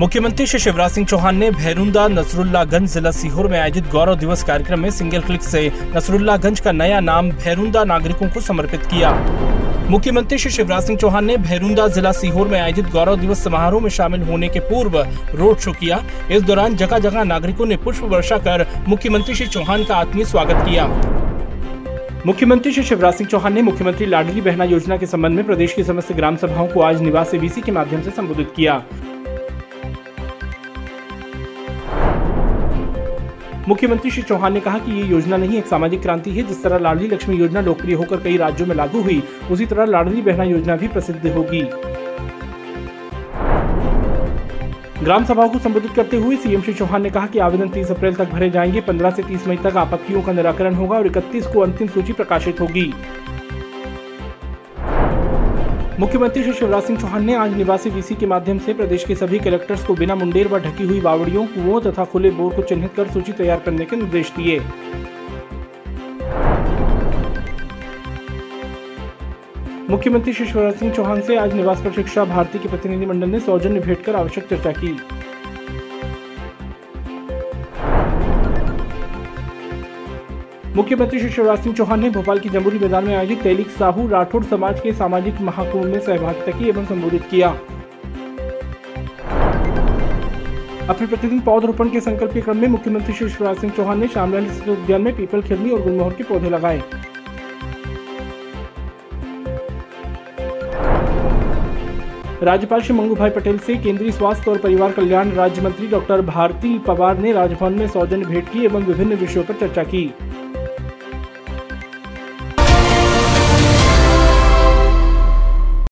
मुख्यमंत्री श्री शिवराज सिंह चौहान ने भैरुंदा नसरुल्लागंज जिला सीहोर में आयोजित गौरव दिवस कार्यक्रम में सिंगल क्लिक से नसरुल्लागंज का नया नाम भैरुंदा नागरिकों को समर्पित किया। मुख्यमंत्री श्री शिवराज सिंह चौहान ने भैरुंदा जिला सीहोर में आयोजित गौरव दिवस समारोह में शामिल होने के पूर्व रोड शो किया। इस दौरान जगह जगह नागरिकों ने पुष्प वर्षा कर मुख्यमंत्री श्री चौहान का आत्मीय स्वागत किया। मुख्यमंत्री श्री शिवराज सिंह चौहान ने मुख्यमंत्री लाडली बहना योजना के संबंध में प्रदेश की समस्त ग्राम सभाओं को आज निवास बीसी के माध्यम से संबोधित किया। मुख्यमंत्री श्री चौहान ने कहा कि ये योजना नहीं, एक सामाजिक क्रांति है, जिस तरह लाडली लक्ष्मी योजना लोकप्रिय होकर कई राज्यों में लागू हुई, उसी तरह लाडली बहना योजना भी प्रसिद्ध होगी। ग्राम सभाओं को संबोधित करते हुए सीएम श्री चौहान ने कहा कि आवेदन 30 अप्रैल तक भरे जाएँगे 15 से 30 मई तक आपत्तियों का निराकरण होगा और 31 को अंतिम सूची प्रकाशित होगी। मुख्यमंत्री श्री शिवराज सिंह चौहान ने आज निवासी वीसी के माध्यम से प्रदेश के सभी कलेक्टर्स को बिना मुंडेर व ढकी हुई बावड़ियों, कुओं तथा खुले बोर को चिन्हित कर सूची तैयार करने के निर्देश दिए। मुख्यमंत्री श्री शिवराज सिंह चौहान से आज निवास पर शिक्षा भारती के प्रतिनिधिमंडल ने सौजन्य भेंट कर आवश्यक चर्चा की। मुख्यमंत्री श्री शिवराज सिंह चौहान ने भोपाल के जम्बूरी मैदान में आयोजित तैलिक साहू राठौड़ समाज के सामाजिक महाकुंभ में सहभागिता की एवं संबोधित किया। अपने प्रतिदिन पौधरोपण के संकल्प के क्रम में मुख्यमंत्री श्री शिवराज सिंह चौहान ने शामला स्थित उद्यान में पीपल खिरनी और गुलमोहर के पौधे लगाए। राज्यपाल श्री मंगू भाई पटेल से केंद्रीय स्वास्थ्य और परिवार कल्याण राज्य मंत्री डॉक्टर भारती पवार ने राजभवन में सौजन्य भेंट की एवं विभिन्न विषयों पर चर्चा की।